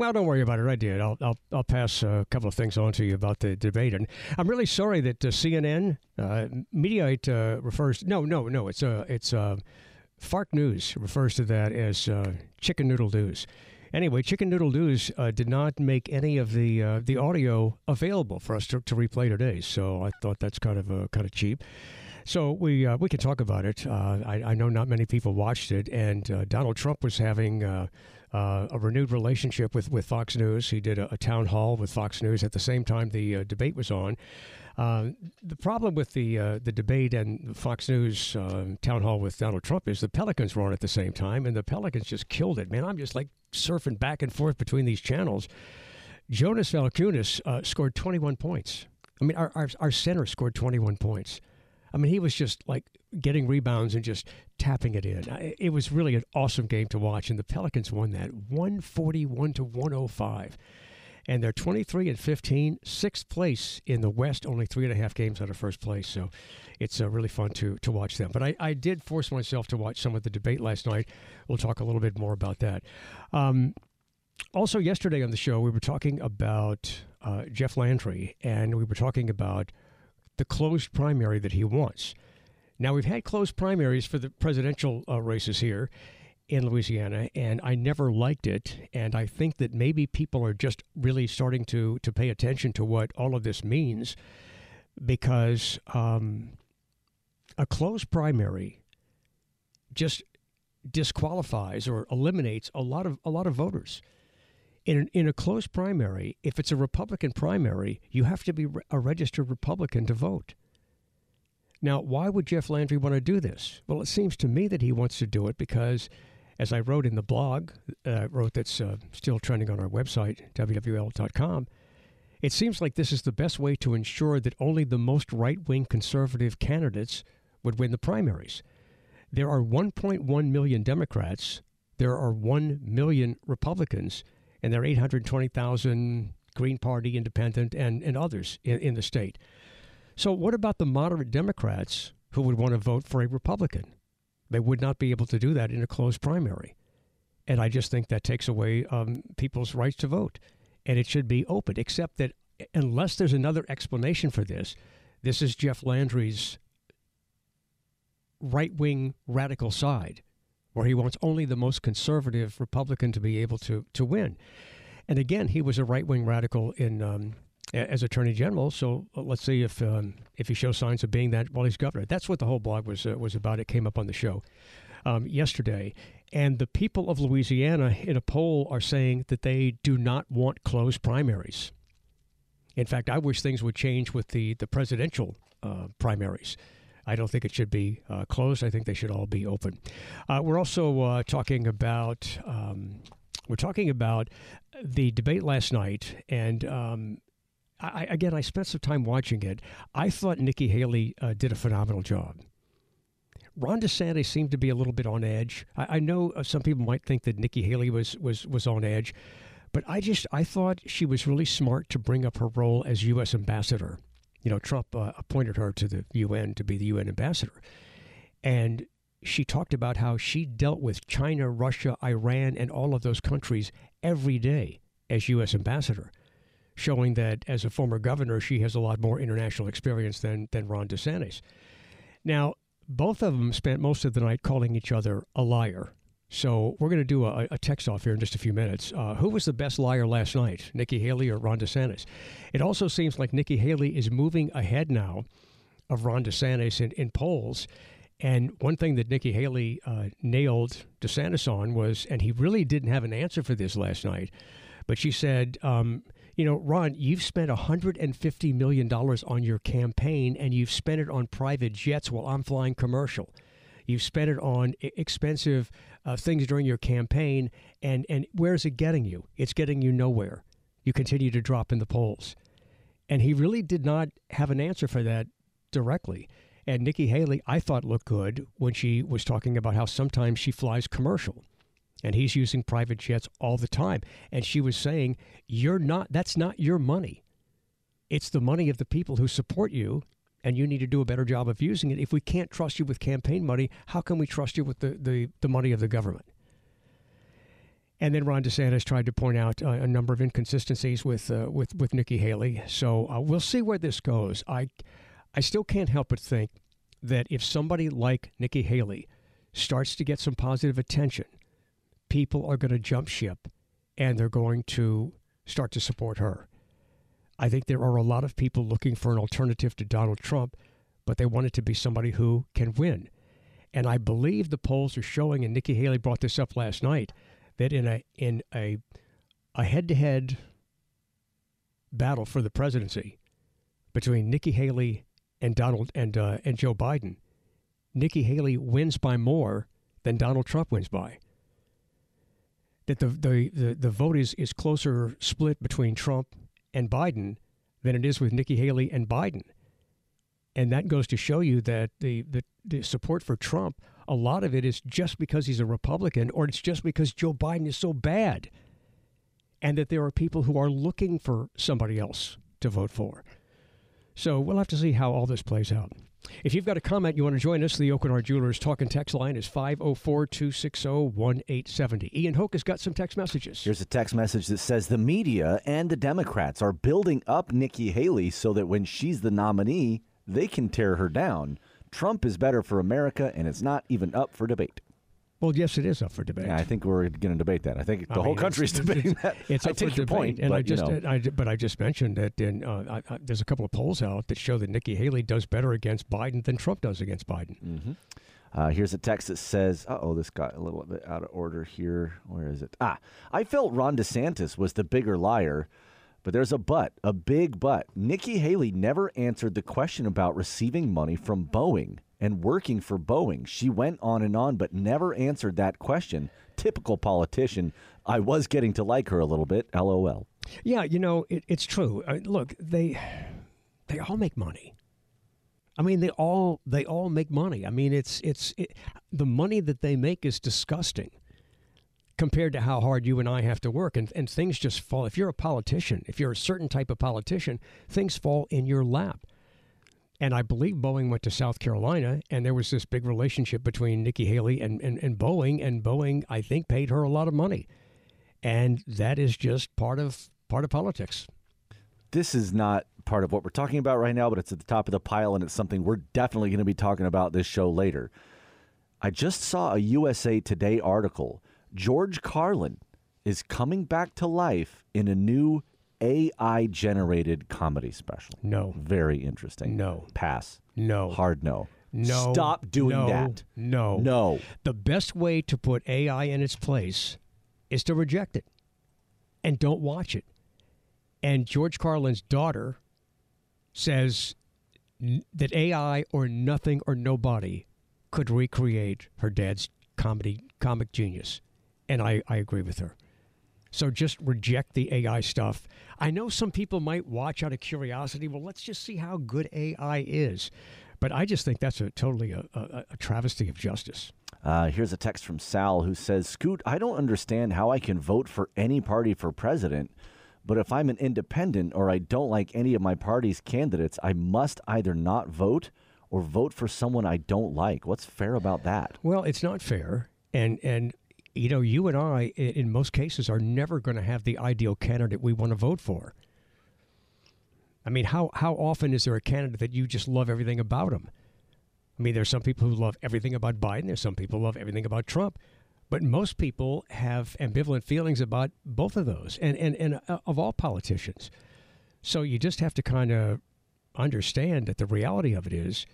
Well, don't worry about it. I did. I'll I'll, I'll pass a couple of things on to you about the debate, and I'm really sorry that uh, CNN uh, Mediaite uh, refers. No, no, no. It's uh, it's uh, Fark News refers to that as uh, chicken noodle news. Anyway, Chicken Noodle News uh, did not make any of the uh, the audio available for us to, to replay today, so I thought that's kind of kind of cheap. So we we can talk about it. I, I know not many people watched it, and Donald Trump was having uh, a renewed relationship with, with Fox News. He did a, a town hall with Fox News at the same time the uh, debate was on. Uh, the problem with the uh, the debate and Fox News uh, town hall with Donald Trump is the Pelicans were on at the same time, and the Pelicans just killed it. Man, I'm just like surfing back and forth between these channels. Jonas Valanciunas uh, scored 21 points. I mean, our, our our center scored 21 points. I mean, he was just like getting rebounds and just tapping it in. It was really an awesome game to watch, and the Pelicans won that 141 to 105. And they're 23 and 15, sixth place in the West, only three and a half games out of first place. So it's uh, really fun to, to watch them. But I, I did force myself to watch some of the debate last night. We'll talk a little bit more about that. Um, also, yesterday on the show, we were talking about uh, Jeff Landry, and we were talking about the closed primary that he wants. Now, we've had closed primaries for the presidential uh, races here in Louisiana, and I never liked it. And I think that maybe people are just really starting to, to pay attention to what all of this means because um, a closed primary just disqualifies or eliminates a lot of a lot of voters. In, in a closed primary, if it's a Republican primary, you have to be a registered Republican to vote. Now, why would Jeff Landry want to do this? Well, it seems to me that he wants to do it because, as I wrote in the blog, uh, wrote that's uh, still trending on our website, WWL.com, it seems like this is the best way to ensure that only the most right wing conservative candidates would win the primaries. There are 1.1 million Democrats, there are 1 million Republicans, and there are 820,000 Green Party, Independent, and, and others in, in the state. So, what about the moderate Democrats who would want to vote for a Republican? They would not be able to do that in a closed primary. And I just think that takes away um, people's rights to vote. And it should be open, except that unless there's another explanation for this, this is Jeff Landry's right wing radical side, where he wants only the most conservative Republican to be able to, to win. And again, he was a right wing radical in um, as Attorney General. So uh, let's see if um, if he shows signs of being that while he's governor. That's what the whole blog was uh, was about. It came up on the show um, yesterday, and the people of Louisiana in a poll are saying that they do not want closed primaries. In fact, I wish things would change with the the presidential uh, primaries. I don't think it should be uh, closed. I think they should all be open. Uh, we're also uh, talking about. Um, we're talking about the debate last night, and um, I, again, I spent some time watching it. I thought Nikki Haley uh, did a phenomenal job. Ron DeSantis seemed to be a little bit on edge. I, I know uh, some people might think that Nikki Haley was was was on edge, but I just I thought she was really smart to bring up her role as U.S. ambassador. You know, Trump uh, appointed her to the UN to be the UN ambassador, and she talked about how she dealt with China, Russia, Iran, and all of those countries every day as U.S. ambassador showing that as a former governor, she has a lot more international experience than, than Ron DeSantis. Now, both of them spent most of the night calling each other a liar. So we're going to do a, a, text off here in just a few minutes. Uh, who was the best liar last night, Nikki Haley or Ron DeSantis? It also seems like Nikki Haley is moving ahead now of Ron DeSantis in, in polls. And one thing that Nikki Haley uh, nailed DeSantis on was, and he really didn't have an answer for this last night, but she said, um, you know, Ron, you've spent $150 million on your campaign and you've spent it on private jets while I'm flying commercial. You've spent it on expensive uh, things during your campaign, and, and where is it getting you? It's getting you nowhere. You continue to drop in the polls. And he really did not have an answer for that directly. And Nikki Haley, I thought looked good when she was talking about how sometimes she flies commercial and he's using private jets all the time. And she was saying, You're not, that's not your money. It's the money of the people who support you and you need to do a better job of using it. If we can't trust you with campaign money, how can we trust you with the, the, the money of the government? And then Ron DeSantis tried to point out uh, a number of inconsistencies with uh, with with Nikki Haley. So uh, we'll see where this goes. I I still can't help but think that if somebody like Nikki Haley starts to get some positive attention, people are going to jump ship, and they're going to start to support her. I think there are a lot of people looking for an alternative to Donald Trump, but they want it to be somebody who can win. And I believe the polls are showing, and Nikki Haley brought this up last night, that in a in a a head-to-head battle for the presidency between Nikki Haley and Donald and uh, and Joe Biden, Nikki Haley wins by more than Donald Trump wins by. That the the the, the vote is is closer split between Trump and Biden than it is with Nikki Haley and Biden. And that goes to show you that the, the, the, support for Trump, a lot of it is just because he's a Republican or it's just because Joe Biden is so bad. And that there are people who are looking for somebody else to vote for. So we'll have to see how all this plays out. If you've got a comment you want to join us, the Aucoin Hart Jewelers talk and text line is 504 260 1870. Ian Hoke has got some text messages. Here's a text message that says the media and the Democrats are building up Nikki Haley so that when she's the nominee, they can tear her down. Trump is better for America, and it's not even up for debate. Well, yes, it is up for debate. Yeah, I think we're going to debate that. I think the I whole country is debating it's, that. It's I up take for your debate. point, and but, I just, you know. I, but I just mentioned that in, uh, I, there's a couple of polls out that show that Nikki Haley does better against Biden than Trump does against Biden. Mm-hmm. Uh, here's a text that says, uh oh, this got a little bit out of order here. Where is it? Ah, I felt Ron DeSantis was the bigger liar, but there's a but, a big but. Nikki Haley never answered the question about receiving money from Boeing and working for Boeing. She went on and on, but never answered that question. Typical politician. I was getting to like her a little bit. LOL. Yeah, you know, it, it's true. Uh, look, they they all make money. I mean, they all they all make money. I mean, it's it's it, the money that they make is disgusting compared to how hard you and I have to work, and and things just fall. If you're a politician, if you're a certain type of politician, things fall in your lap. And I believe Boeing went to South Carolina, and there was this big relationship between Nikki Haley and, and, and Boeing, and Boeing, I think, paid her a lot of money. And that is just part of part of politics. This is not part of what we're talking about right now, but it's at the top of the pile, and it's something we're definitely going to be talking about this show later. I just saw a USA Today article. George Carlin is coming back to life in a new AI generated comedy special. No. Very interesting. No. Pass. No. Hard no. No. Stop doing no, that. No. No. The best way to put AI in its place is to reject it and don't watch it. And George Carlin's daughter says that AI or nothing or nobody could recreate her dad's comedy comic genius. And I, I agree with her. So just reject the AI stuff. I know some people might watch out of curiosity. Well, let's just see how good AI is. But I just think that's a totally a, a, a travesty of justice. Uh, here's a text from Sal who says, Scoot, I don't understand how I can vote for any party for president, but if I'm an independent or I don't like any of my party's candidates, I must either not vote or vote for someone I don't like. What's fair about that? Well, it's not fair. And, and you know, you and I, in most cases, are never going to have the ideal candidate we want to vote for. I mean, how, how often is there a candidate that you just love everything about him? I mean, there's some people who love everything about Biden. There's some people who love everything about Trump. But most people have ambivalent feelings about both of those, and and and uh, of all politicians. So you just have to kind of understand that the reality of it is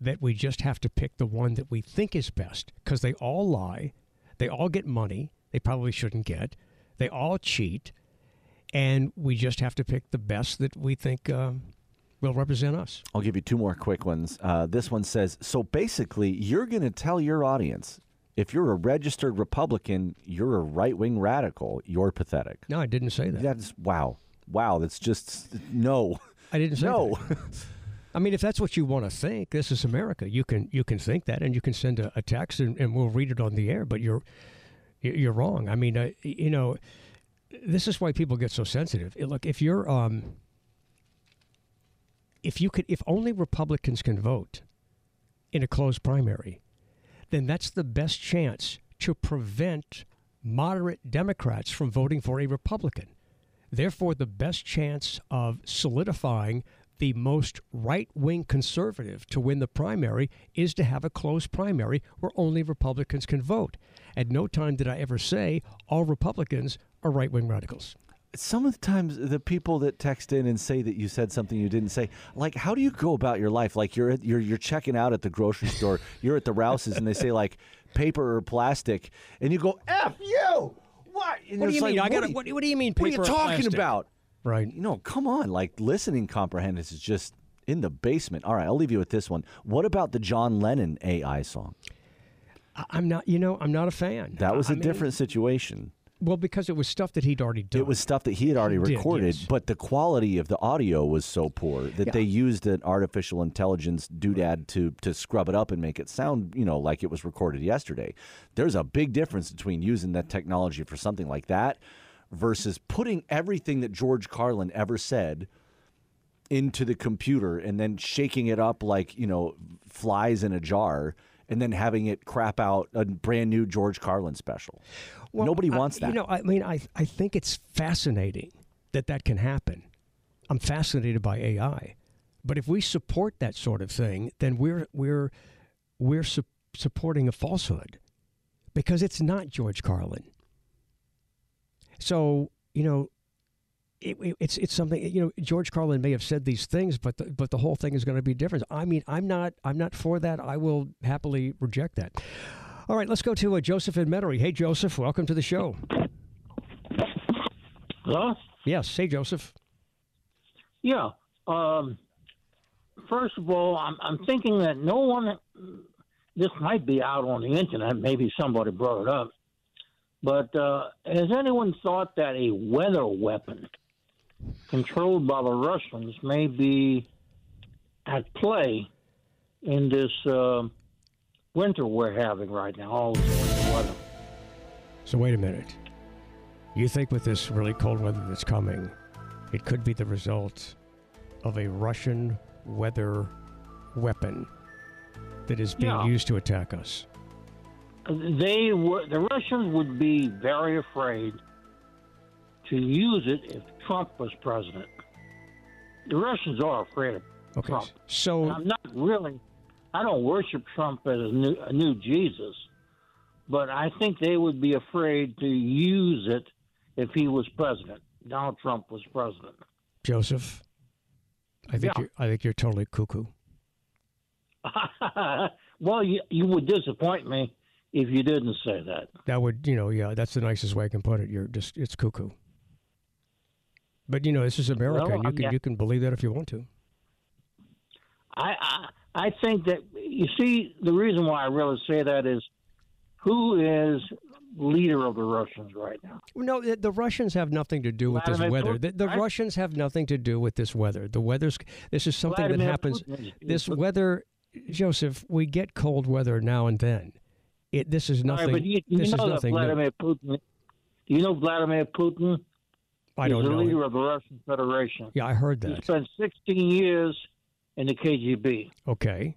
that we just have to pick the one that we think is best because they all lie, they all get money they probably shouldn't get, they all cheat, and we just have to pick the best that we think uh, will represent us. I'll give you two more quick ones. Uh, this one says so basically, you're going to tell your audience if you're a registered Republican, you're a right wing radical, you're pathetic. No, I didn't say that. That's wow. Wow, that's just no. I didn't say no. I mean, if that's what you want to think, this is America. You can you can think that, and you can send a, a text, and, and we'll read it on the air. But you're you're wrong. I mean, uh, you know, this is why people get so sensitive. Look, if you're um, if you could, if only Republicans can vote in a closed primary, then that's the best chance to prevent moderate Democrats from voting for a Republican. Therefore, the best chance of solidifying the most right wing conservative to win the primary is to have a closed primary where only Republicans can vote. At no time did I ever say all Republicans are right wing radicals. Some of the times, the people that text in and say that you said something you didn't say, like, how do you go about your life? Like, you're at, you're you're checking out at the grocery store, you're at the Rouses, and they say like paper or plastic, and you go f you. What? And What do you like, mean? I what got what, what do you mean? What are you talking plastic? about? Right. You know, come on. Like listening comprehension is just in the basement. All right, I'll leave you with this one. What about the John Lennon AI song? I- I'm not. You know, I'm not a fan. That was a a different situation. Well, because it was stuff that he'd already done. It was stuff that he had already He did, recorded, yes. but the quality of the audio was so poor that Yeah. they used an artificial intelligence doodad to to scrub it up and make it sound, you know, like it was recorded yesterday. There's a big difference between using that technology for something like that versus putting everything that George Carlin ever said into the computer and then shaking it up like, you know, flies in a jar and then having it crap out a brand new George Carlin special. Well, Nobody I- wants that. You know, I mean, I I think it's fascinating that that can happen. I'm fascinated by AI, but if we support that sort of thing, then we're we're we're su- supporting a falsehood because it's not George Carlin. So you know. It, it- it's it's something you know. George Carlin may have said these things, but the, but the whole thing is going to be different. I mean, I'm not I'm not for that. I will happily reject that. All right, let's go to uh, Joseph in Metairie. Hey, Joseph, welcome to the show. Hello? Yes, hey, Joseph. Yeah. Um, first of all, I'm, I'm thinking that no one, this might be out on the internet, maybe somebody brought it up, but uh, has anyone thought that a weather weapon controlled by the Russians may be at play in this uh, winter we're having right now, all this winter weather? So wait a minute. You think with this really cold weather that's coming, it could be the result of a Russian weather weapon that is being Yeah. used to attack us? They were the Russians would be very afraid to use it if Trump was president. The Russians are afraid of Okay. Trump. So And I'm not really. I don't worship Trump as a new, a new Jesus, but I think they would be afraid to use it if he was president. Donald Trump was president. Joseph, I think Yeah. you're, I think you're totally cuckoo. well, you, you would disappoint me if you didn't say that. That would, you know, yeah, that's the nicest way I can put it. You're just, it's cuckoo. But you know, this is America, Well, and you can mean- you can believe that if you want to. I, I I think that you see the reason why I really say that is who is leader of the Russians right now? No, the, the Russians have nothing to do with this weather. Putin, The, the right? Russians have nothing to do with this weather. The weather's this is something that happens. Putin This weather, Joseph, we get cold weather now and then. It this is All right, nothing. but you, you this is know that nothing new. Vladimir Putin. You know Vladimir Putin I don't the know. leader of the Russian Federation. Yeah, I heard that. He spent 16 years in the KGB. Okay.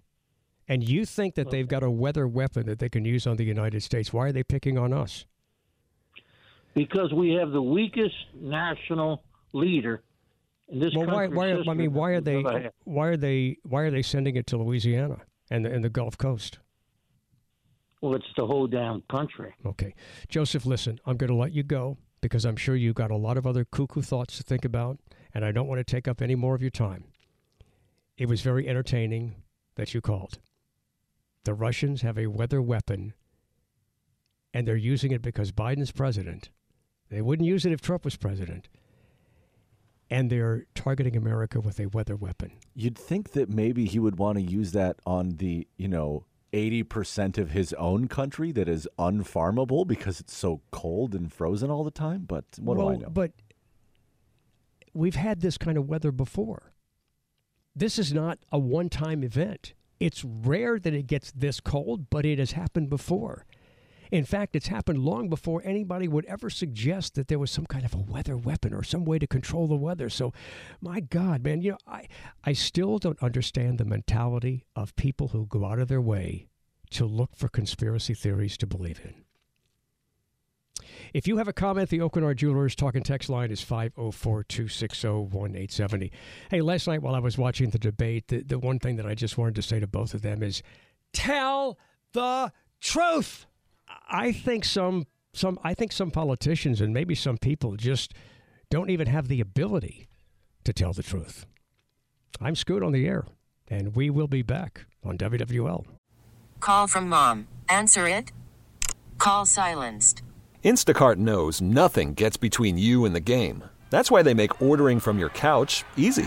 And you think that they've got a weather weapon that they can use on the United States? Why are they picking on us? because we have the weakest national leader in this Well, why? Why? I mean, why are they? we've ever had. Why are they? Why are they sending it to Louisiana and the, and the Gulf Coast? Well, it's the whole damn country. Okay. Joseph, listen, I'm going to let you go because I'm sure you've got a lot of other cuckoo thoughts to think about, and I don't want to take up any more of your time. It was very entertaining that you called. The Russians have a weather weapon, and they're using it because Biden's president. They wouldn't use it if Trump was president. And they're targeting America with a weather weapon. You'd think that maybe he would want to use that on the, you know, 80% of his own country that is unfarmable because it's so cold and frozen all the time. But what well, do I know? But we've had this kind of weather before. This is not a one time event. It's rare that it gets this cold, but it has happened before. In fact, it's happened long before anybody would ever suggest that there was some kind of a weather weapon or some way to control the weather. So, my God, man, you know, I, I still don't understand the mentality of people who go out of their way to look for conspiracy theories to believe in. If you have a comment, the Aucoin Hart Jewelers talking text line is 504 260 1870. Hey, last night while I was watching the debate, the, the one thing that I just wanted to say to both of them is tell the truth. I think some some I think some politicians and maybe some people just don't even have the ability to tell the truth. I'm Scoot on the air, and we will be back on WWL. Call from mom. Answer it. Call silenced. Instacart knows nothing gets between you and the game. That's why they make ordering from your couch easy.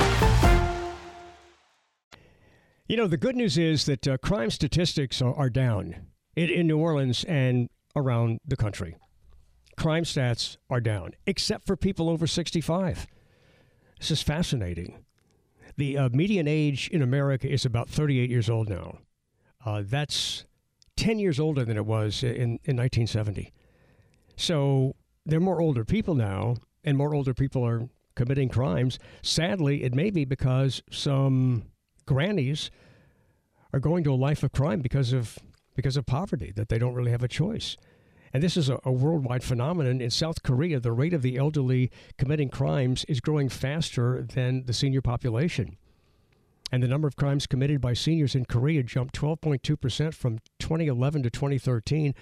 You know, the good news is that uh, crime statistics are, are down in, in New Orleans and around the country. Crime stats are down, except for people over 65. This is fascinating. The uh, median age in America is about 38 years old now. Uh, that's 10 years older than it was in, in 1970. So there are more older people now, and more older people are committing crimes. Sadly, it may be because some grannies are going to a life of crime because of because of poverty that they don't really have a choice. And this is a, a, worldwide phenomenon. In South Korea, the rate of the elderly committing crimes is growing faster than the senior population. And the number of crimes committed by seniors in Korea jumped 12.2% from 2011 to 2013.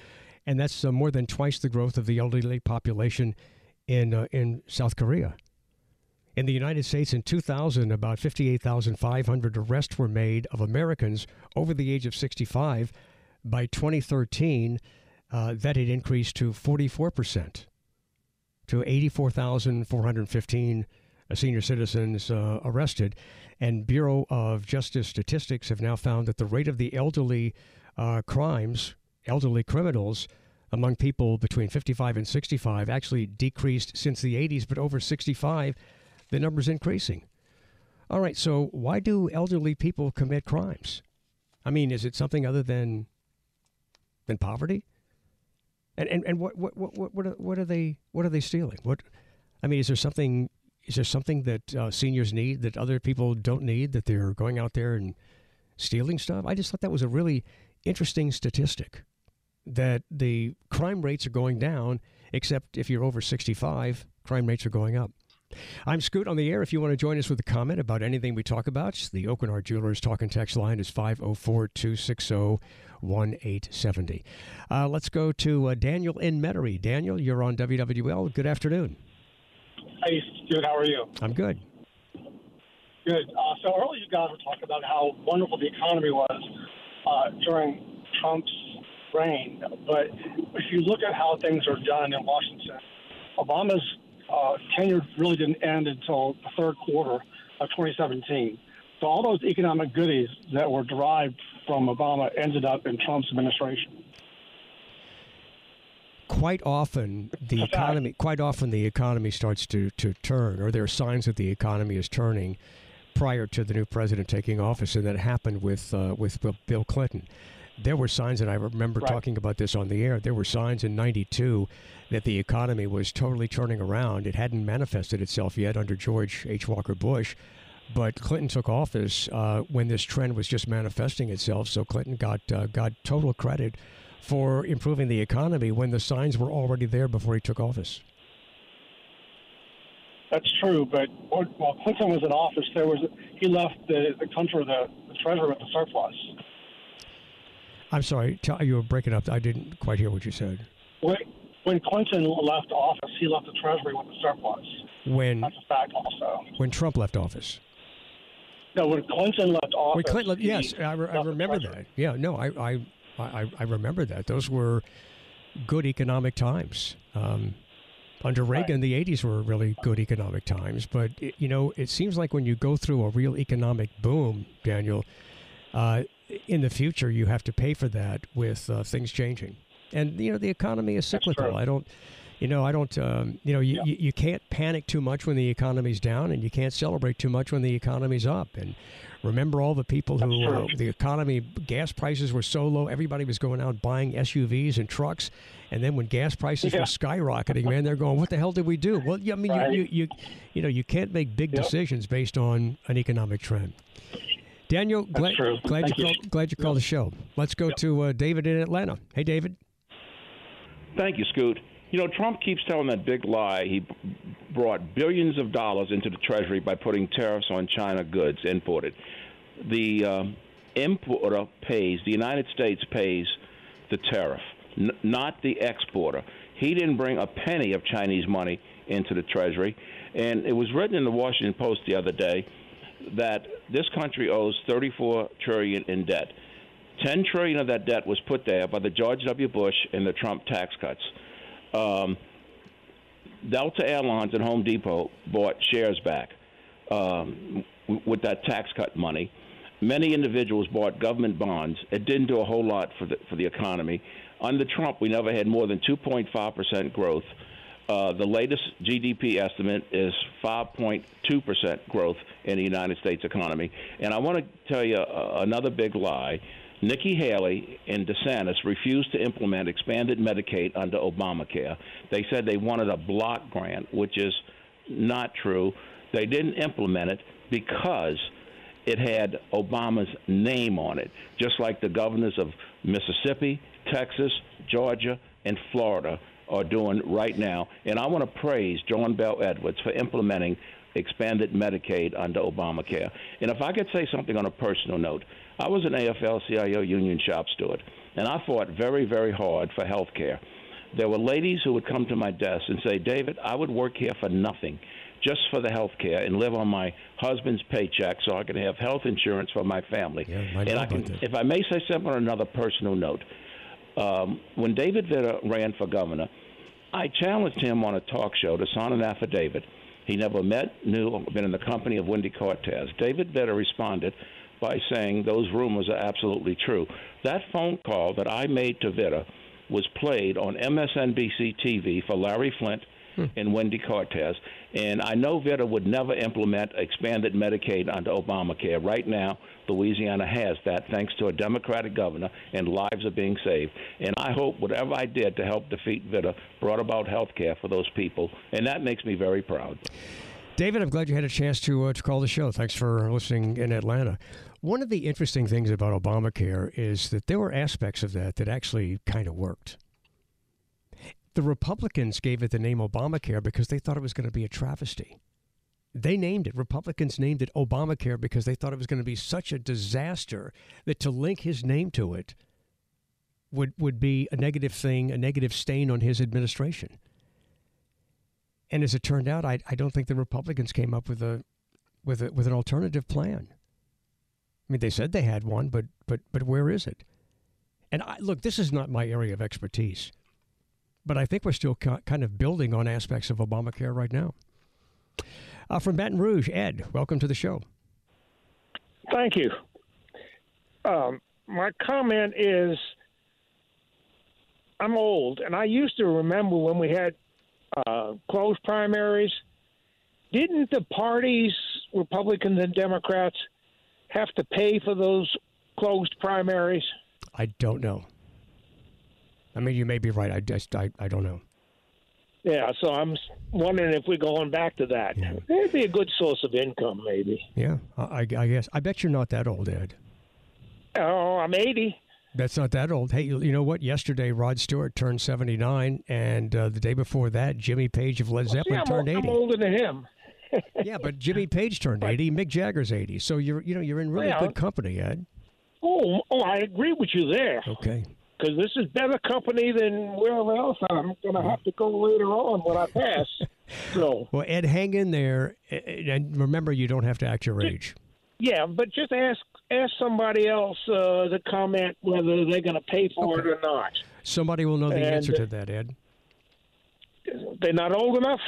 And that's uh, more than twice the growth of the elderly population in, uh, in South Korea. In the United States in 2000, about 58,500 arrests were made of Americans over the age of 65. By 2013, uh, that had increased to 44%, to 84,415 uh, senior citizens uh, arrested. And Bureau of Justice Statistics have now found that the rate of the elderly uh, crimes, elderly criminals, among people between 55 and 65 actually decreased since the 80s, but over 65 the number's increasing. All right, so why do elderly people commit crimes? I mean, is it something other than than poverty? And and, and what, what what what are, what are they what are they stealing? What I mean, is there something is there something that uh, seniors need that other people don't need that they're going out there and stealing stuff? I just thought that was a really interesting statistic that the crime rates are going down, except if you're over 65, crime rates are going up. I'm Scoot on the air. If you want to join us with a comment about anything we talk about, the Aucoin Hart Jewelers talking text line is 504 260 1870. Uh, let's go to uh, Daniel in Metairie. Daniel, you're on WWL. Good afternoon. Hey, Scoot. How are you? I'm good. Good. Uh, so earlier, you guys were talking about how wonderful the economy was uh, during Trump's reign. But if you look at how things are done in Washington, Obama's uh, tenure really didn't end until the third quarter of 2017. So all those economic goodies that were derived from Obama ended up in Trump's administration. Quite often, the economy. Quite often, the economy starts to, to turn, or there are signs that the economy is turning prior to the new president taking office, and that happened with uh, with Bill Clinton. There were signs, and I remember Right. talking about this on the air. There were signs in '92 that the economy was totally turning around. It hadn't manifested itself yet under George H. Walker Bush, but Clinton took office uh, when this trend was just manifesting itself. So Clinton got uh, got total credit for improving the economy when the signs were already there before he took office. That's true, but while Clinton was in office, there was he left the, the country, the, the treasury with a surplus. I'm sorry, you were breaking up. I didn't quite hear what you said. When, when Clinton left office, he left the treasury with a surplus. When That's a fact, also. when Trump left office. No, when Clinton left office, When Clinton, left- yes, I, re- I remember that. Yeah, no, I, I, I, I remember that. Those were good economic times. Um, under Reagan, the '80s were really good economic times. But it, you know, it seems like when you go through a real economic boom, Daniel, uh, in the future you have to pay for that with uh, things changing. And you know, the economy is cyclical. I don't. You know, I don't. Um, you know, you, Yeah. you, you can't panic too much when the economy's down, and you can't celebrate too much when the economy's up. And remember all the people who uh, the economy, gas prices were so low, everybody was going out buying SUVs and trucks. And then when gas prices Yeah. were skyrocketing, man, they're going, "What the hell did we do?" Well, yeah, I mean, Right. you, you, you, you know, you can't make big Yep. decisions based on an economic trend. Daniel, glad, true. glad you you. called, glad you called the show. Let's go to uh, David in Atlanta. Hey, David. Thank you, Scoot. You know, Trump keeps telling that big lie. He brought billions of dollars into the Treasury by putting tariffs on China goods imported. The um, importer pays, the United States pays the tariff, n- not the exporter. He didn't bring a penny of Chinese money into the Treasury. And it was written in the Washington Post the other day that this country owes 34 trillion in debt. 10 trillion of that debt was put there by the George W. Bush and the Trump tax cuts. Um, Delta Airlines and Home Depot bought shares back um, w- with that tax cut money. Many individuals bought government bonds. It didn't do a whole lot for the for the economy. Under Trump, we never had more than 2.5 percent growth. Uh, the latest GDP estimate is 5.2 percent growth in the United States economy. And I want to tell you uh, another big lie. Nikki Haley and DeSantis refused to implement expanded Medicaid under Obamacare. They said they wanted a block grant, which is not true. They didn't implement it because it had Obama's name on it, just like the governors of Mississippi, Texas, Georgia, and Florida are doing right now. And I want to praise John Bell Edwards for implementing expanded Medicaid under Obamacare. And if I could say something on a personal note, I was an AFL CIO union shop steward, and I fought very, very hard for health care. There were ladies who would come to my desk and say, David, I would work here for nothing, just for the health care, and live on my husband's paycheck so I can have health insurance for my family. Yeah, know and I can, if I may say something on another personal note, um, when David Vitter ran for governor, I challenged him on a talk show to sign an affidavit. He never met, knew, or been in the company of Wendy Cortez. David Vitter responded by saying those rumors are absolutely true. That phone call that I made to Vitter was played on MSNBC TV for Larry Flynt and Wendy Cortez. And I know Vitter would never implement expanded Medicaid under Obamacare. Right now, Louisiana has that thanks to a Democratic governor, and lives are being saved. And I hope whatever I did to help defeat Vitter brought about health care for those people. And that makes me very proud. David, I'm glad you had a chance to uh, to call the show. Thanks for listening in Atlanta. One of the interesting things about Obamacare is that there were aspects of that that actually kind of worked. The Republicans gave it the name Obamacare because they thought it was going to be a travesty. They named it, Republicans named it Obamacare because they thought it was going to be such a disaster that to link his name to it would, would be a negative thing, a negative stain on his administration. And as it turned out, I, I don't think the Republicans came up with a with a with an alternative plan. I mean, they said they had one, but but but where is it? And I, look, this is not my area of expertise, but I think we're still ki- kind of building on aspects of Obamacare right now. Uh, from Baton Rouge, Ed, welcome to the show. Thank you. Um, my comment is I'm old, and I used to remember when we had uh, closed primaries. Didn't the parties, Republicans and Democrats, have to pay for those closed primaries? I don't know. I mean, you may be right. I just I, I don't know. Yeah, so I'm wondering if we're going back to that. It'd be a good source of income, maybe. Yeah, I, I guess. I bet you're not that old, Ed. Oh, I'm 80. That's not that old. Hey, you know what? Yesterday, Rod Stewart turned 79, and uh, the day before that, Jimmy Page of Led Zeppelin See, turned 80. I'm older than him. yeah, but Jimmy Page turned 80. Mick Jagger's 80. So you're, you know, you're in really Yeah. good company, Ed. Oh, oh, I agree with you there. Okay. Because this is better company than wherever else I'm going to have to go later on when I pass. so, Well, Ed, hang in there, and remember, you don't have to act your age. yeah, but just ask ask somebody else uh, to comment whether they're going to pay for it or not. Somebody will know the And- answer to that, Ed. They're not old enough.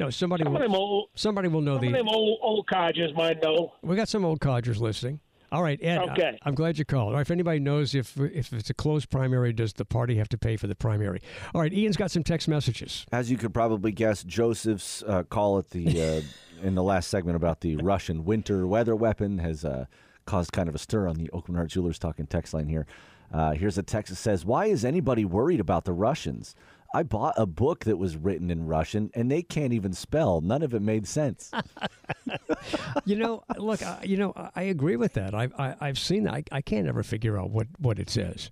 No, somebody Some will. old, Somebody will know some the. them old old codgers might know. We got some old codgers listening. All right, Ed. I- Okay. I'm glad you called. All right, if anybody knows if if it's a closed primary, does the party have to pay for the primary? All right, Ian's got some text messages. As you could probably guess, Joseph's uh, call at the uh, in the last segment about the Russian winter weather weapon has uh, caused kind of a stir on the Aucoin Hart Jewelers talking text line here. Uh, here's a text that says, "Why is anybody worried about the Russians? I bought a book that was written in Russian, and they can't even spell. None of it made sense." you know, look, I, you know, I- I agree with that. I've I, I've seen that. I, I can't ever figure out what what it says.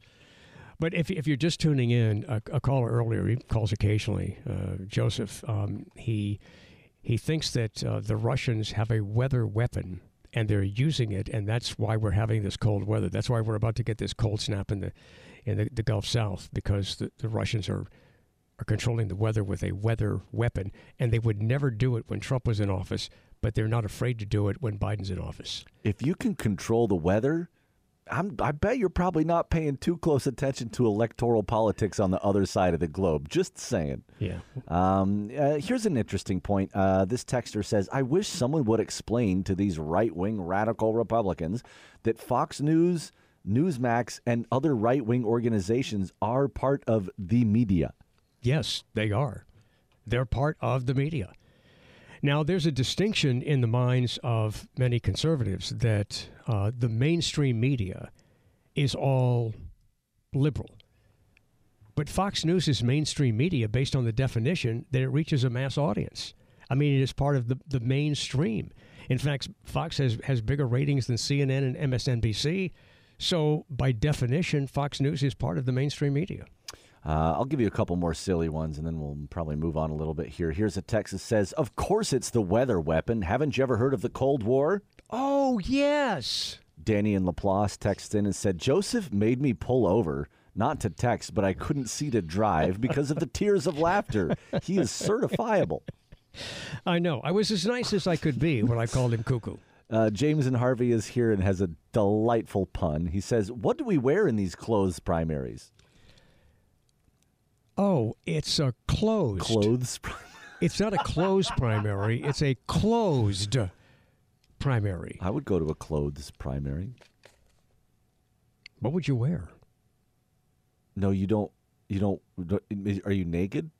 But if if you're just tuning in, a, a caller earlier he calls occasionally, uh, Joseph. Um, he he thinks that uh, the Russians have a weather weapon and they're using it, and that's why we're having this cold weather. That's why we're about to get this cold snap in the in the, the Gulf South because the, the Russians are are controlling the weather with a weather weapon, and they would never do it when Trump was in office, but they're not afraid to do it when Biden's in office. if you can control the weather, I'm, I bet you're probably not paying too close attention to electoral politics on the other side of the globe. Just saying. Yeah. Um, uh, here's an interesting point. Uh, this texter says, I wish someone would explain to these right wing radical Republicans that Fox News, Newsmax, and other right wing organizations are part of the media. Yes, they are. They're part of the media. Now, there's a distinction in the minds of many conservatives that uh, the mainstream media is all liberal. But Fox News is mainstream media based on the definition that it reaches a mass audience. I mean, it is part of the, the mainstream. In fact, Fox has, has bigger ratings than CNN and MSNBC. So, by definition, Fox News is part of the mainstream media. Uh, I'll give you a couple more silly ones and then we'll probably move on a little bit here. Here's a Texas says, Of course it's the weather weapon. Haven't you ever heard of the Cold War? Oh, yes. Danny and Laplace texted in and said, Joseph made me pull over, not to text, but I couldn't see to drive because of the tears of laughter. He is certifiable. I know. I was as nice as I could be when I called him cuckoo. Uh, James and Harvey is here and has a delightful pun. He says, What do we wear in these clothes primaries? Oh, it's a closed. Clothes. It's not a closed primary. It's a closed primary. I would go to a clothes primary. What would you wear? No, you don't. You don't. Are you naked?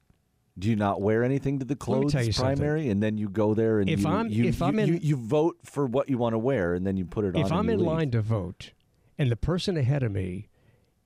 Do you not wear anything to the clothes you something. primary, and then you go there and If you, I'm- you, if you, I'm in- you, you vote for what you want to wear, and then you put it on. If I'm in leave. line to vote and the person ahead of me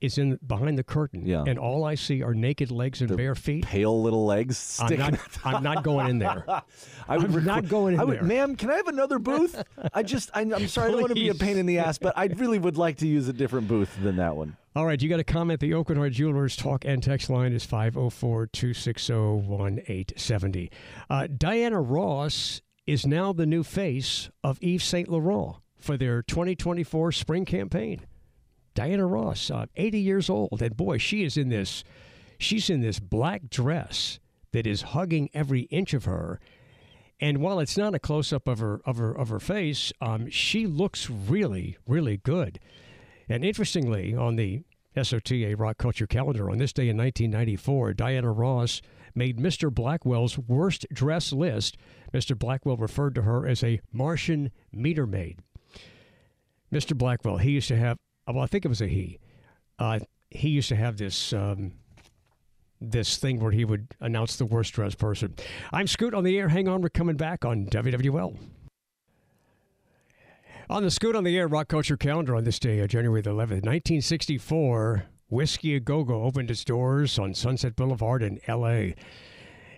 is in behind the curtain Yeah. and all I see are naked legs and bare feet, pale little legs I'm not, I'm not going in there. I would requ- not going in I would, there. ma'am, can I have another booth? I just, I, I'm sorry, I don't want to be a pain in the ass, but I really would like to use a different booth than that one. All right, you got a comment. The Aucoin Hart Jewelers talk and text line is 504 260 1870. Uh, Diana Ross is now the new face of Yves Saint Laurent for their 2024 spring campaign. Diana Ross, uh, 80 years old, and boy, she is in this. She's in this black dress that is hugging every inch of her. And while it's not a close up of her of her of her face, um, she looks really really good. And interestingly, on the SOTA Rock Culture Calendar, on this day in 1994, Diana Ross made Mr. Blackwell's worst dress list. Mr. Blackwell referred to her as a Martian meter maid. Mr. Blackwell, he used to have. Well, I think it was a he. Uh, he used to have this um, this thing where he would announce the worst dressed person. I'm Scoot on the air. Hang on, we're coming back on WWL. On the Scoot on the Air Rock Culture Calendar on this day, uh, January the 11th, 1964, Whiskey A Go Go opened its doors on Sunset Boulevard in L.A.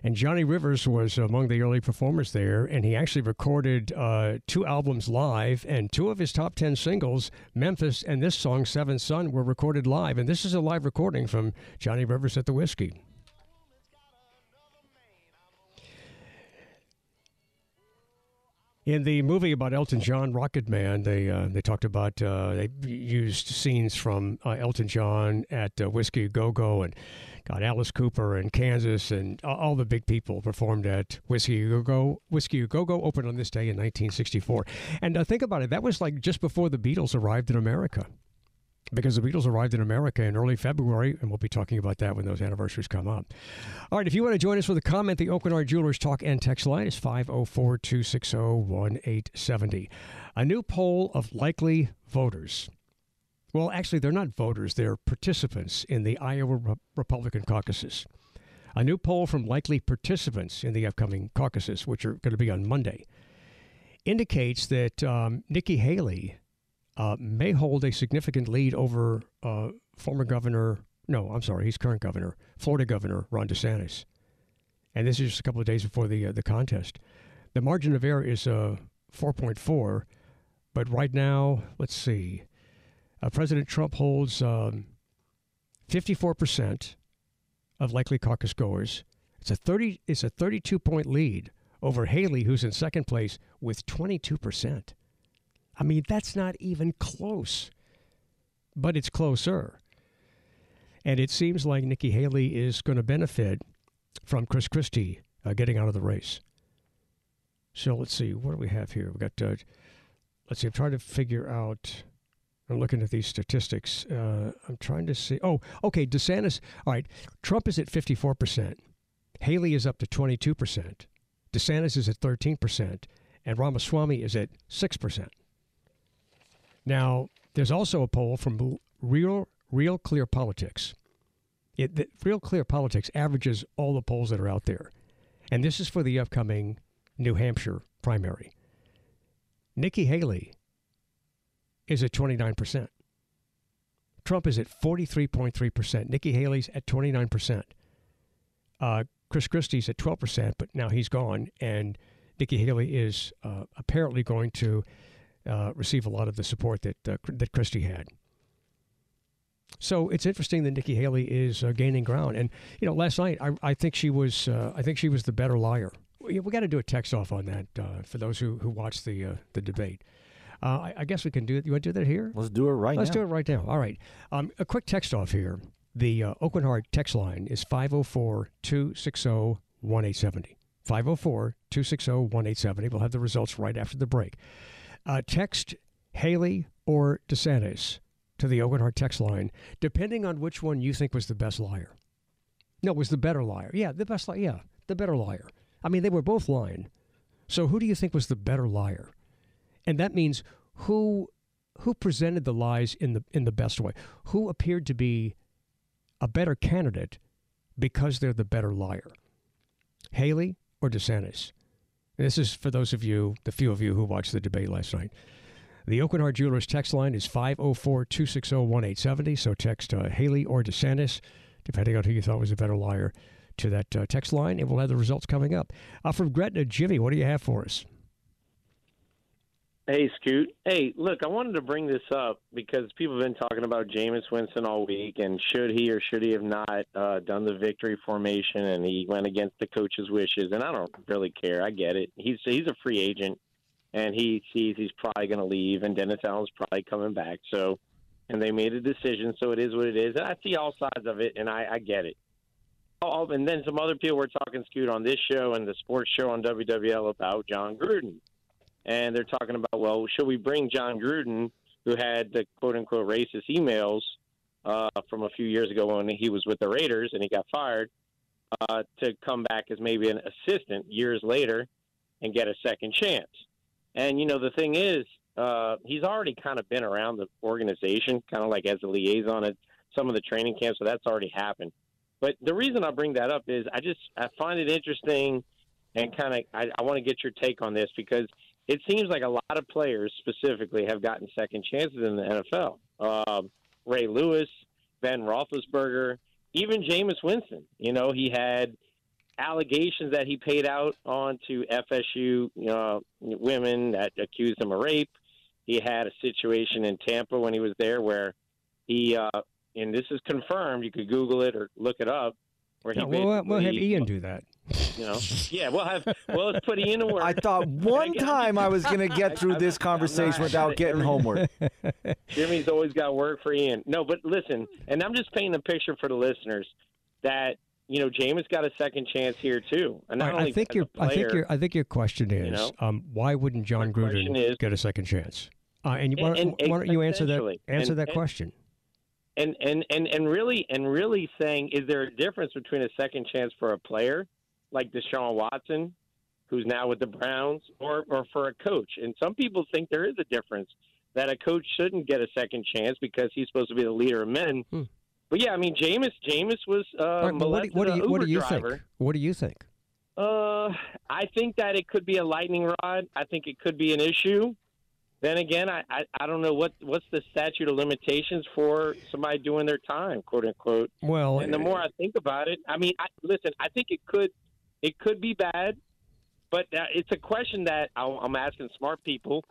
And Johnny Rivers was among the early performers there, and he actually recorded uh, two albums live, and two of his top 10 singles, Memphis and this song, Seventh Son, were recorded live. And this is a live recording from Johnny Rivers at the Whiskey. In the movie about Elton John, Rocket Man, they uh, they talked about uh, they used scenes from uh, Elton John at uh, Whiskey Go Go and got Alice Cooper and Kansas and all the big people performed at Whiskey Go Go. Whiskey Go Go opened on this day in 1964, and uh, think about it, that was like just before the Beatles arrived in America because the Beatles arrived in America in early February, and we'll be talking about that when those anniversaries come up. All right, if you want to join us with a comment, the Hart Jewelers Talk and Text line is 504 260 1870. A new poll of likely voters. Well, actually, they're not voters, they're participants in the Iowa Re- Republican caucuses. A new poll from likely participants in the upcoming caucuses, which are going to be on Monday, indicates that um, Nikki Haley uh, may hold a significant lead over uh, former governor, no, I'm sorry, he's current governor, Florida Governor Ron DeSantis. And this is just a couple of days before the, uh, the contest. The margin of error is uh, 4.4, but right now, let's see, uh, President Trump holds um, 54% of likely caucus goers. It's a 30, it's a 32 point lead over Haley, who's in second place with 22 percent. I mean, that's not even close, but it's closer. And it seems like Nikki Haley is going to benefit from Chris Christie uh, getting out of the race. So let's see, what do we have here? We've got, uh, let's see, I'm trying to figure out. I'm looking at these statistics. Uh, I'm trying to see. Oh, okay, DeSantis. All right, Trump is at 54%. Haley is up to 22%. DeSantis is at 13%. And Ramaswamy is at 6%. Now, there's also a poll from Real Real Clear Politics. It, the, Real Clear Politics averages all the polls that are out there, and this is for the upcoming New Hampshire primary. Nikki Haley is at 29%. Trump is at 43.3%. Nikki Haley's at 29%. Uh, Chris Christie's at 12%, but now he's gone. And Nikki Haley is uh, apparently going to uh, receive a lot of the support that uh, that Christie had. So it's interesting that Nikki Haley is uh, gaining ground, and you know, last night I, I think she was uh, I think she was the better liar. We, we got to do a text off on that for those who who watch the the debate. I, I, guess we can do it. You want to do that here? Let's do it right now. Let's now. do it right now. All right. Um, a quick text off here. The uh, Aucoin Hart text line is 504 260 1870. 504 260 1870. We'll have the results right after the break. Uh, text Haley or DeSantis to the Aucoin Hart text line, depending on which one you think was the best liar. No, was the better liar. Yeah, the best liar. Yeah, the better liar. I mean, they were both lying. So who do you think was the better liar? And that means who who presented the lies in the in the best way? Who appeared to be a better candidate because they're the better liar? Haley or DeSantis? This is for those of you, the few of you who watched the debate last night. The Aucoin Jewelers text line is 504 260 1870. So text uh, Haley or DeSantis, depending on who you thought was a better liar, to that uh, text line, and we'll have the results coming up. Uh, from Gretna, Jimmy, what do you have for us? Hey, Scoot. Hey, look, I wanted to bring this up because people have been talking about Jameis Winston all week, and should he or should he have not uh, done the victory formation, and he went against the coach's wishes. And I don't really care. I get it. He's he's a free agent, and he sees he's probably going to leave, and Dennis Allen's probably coming back. So, and they made a decision, so it is what it is. And I see all sides of it, and I, I get it. Oh, and then some other people were talking, Scoot, on this show and the sports show on WWL about Jon Gruden and they're talking about, well, should we bring Jon Gruden, who had the quote unquote racist emails uh, from a few years ago when he was with the Raiders and he got fired, uh, to come back as maybe an assistant years later and get a second chance. And you know, the thing is, uh, he's already kind of been around the organization, kind of like as a liaison at some of the training camps, so that's already happened. But the reason I bring that up is I just I find it interesting and kind of I, I want to get your take on this because it seems like a lot of players specifically have gotten second chances in the NFL. Um, Ray Lewis, Ben Roethlisberger, even Jameis Winston. You know, he had allegations that he paid out on to FSU uh, women that accused him of rape. He had a situation in Tampa when he was there where he, uh, and this is confirmed, you could Google it or look it up, where he we'll, we'll have Ian do that. You know, yeah, we'll have well, let's put Ian to work. I thought one time I was going to get through this conversation without getting homework. Jimmy's always got work for Ian. No, but listen, and I'm just painting a picture for the listeners that you know Jameis got a second chance here too. And not All right, only I think as a your I think your I think your question is know? um, why wouldn't Jon question Gruden is- get a second chance? Uh, and, you, why, And- and why don't you answer that answer and- that question? and and and and really and really saying is there a difference between a second chance for a player like Deshaun Watson who's now with the Browns or or for a coach and some people think there is a difference that a coach shouldn't get a second chance because he's supposed to be the leader of men but yeah I mean Jameis Jameis was uh right, what do, what do a you what do you driver. think? What do you think? Uh, I think that it could be a lightning rod. I think it could be an issue. Then again, I, I, I don't know what what's the statute of limitations for somebody doing their time, quote unquote. Well, and the more I think about it, I mean, I, listen, I think it could it could be bad, but uh, it's a question that I- I'm asking smart people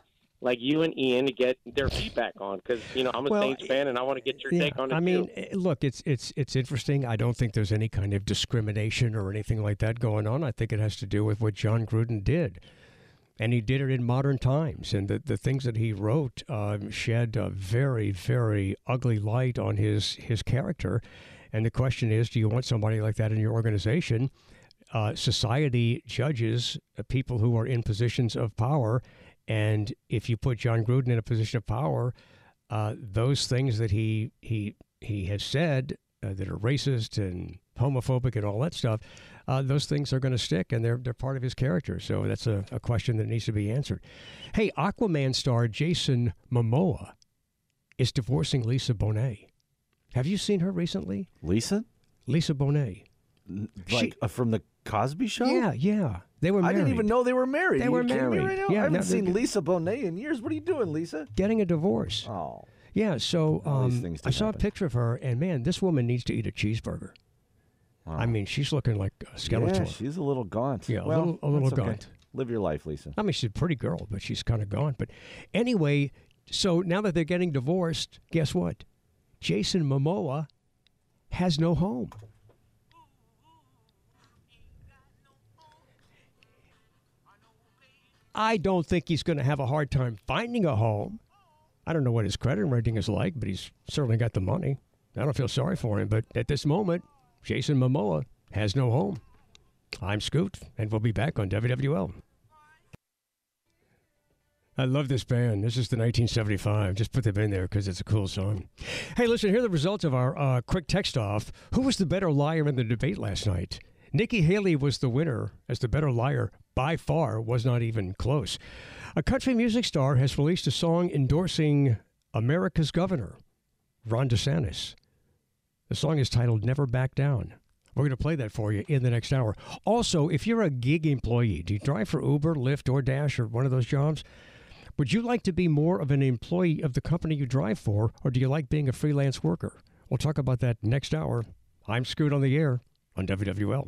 like you and Ian to get their feedback on because you know I'm a Well, Saints fan and I want to get your Yeah, take on it I mean, too. eh, look, it's it's it's interesting. I don't think there's any kind of discrimination or anything like that going on. I think it has to do with what Jon Gruden did, and he did it in modern times. And the the things that he wrote um, shed a very very ugly light on his his character. And the question is, do you want somebody like that in your organization? Uh, society judges uh, people who are in positions of power, and if you put Jon Gruden in a position of power, uh, those things that he he he has said uh, that are racist and homophobic and all that stuff, uh, those things are going to stick, and they're they're part of his character. So that's a, a question that needs to be answered. Hey, Aquaman star Jason Momoa is divorcing Lisa Bonet. Have you seen her recently? Lisa? Lisa Bonet. Like uh, from the Cosby Show? Yeah, yeah. They were I didn't even know they were married. They were married. right now? Yeah, I haven't now seen Lisa Bonet in years. What are you doing, Lisa? Getting a divorce. Oh. Yeah, so um, I saw happen. a picture of her, and man, this woman needs to eat a cheeseburger. I mean, she's looking like a skeleton. Yeah, she's a little gaunt. Yeah, a little, a little that's okay. gaunt. Live your life, Lisa. I mean, she's a pretty girl, but she's kind of gaunt. But anyway, so now that they're getting divorced, guess what? Jason Momoa has no home. I don't think he's going to have a hard time finding a home. I don't know what his credit rating is like, but he's certainly got the money. I don't feel sorry for him, but at this moment, Jason Momoa has no home. I'm Scoot, and we'll be back on WWL. I love this band. This is the 1975. Just put them in there because it's a cool song. Hey, listen, here are the results of our uh, quick text off. Who was the better liar in the debate last night? Nikki Haley was the winner as the better liar by far, was not even close. A country music star has released a song endorsing America's governor, Ron DeSantis. The song is titled Never Back Down. We're going to play that for you in the next hour. Also, if you're a gig employee, do you drive for Uber, Lyft, or Dash, or one of those jobs? Would you like to be more of an employee of the company you drive for, or do you like being a freelance worker? We'll talk about that next hour. I'm Scoot on the air on WWL.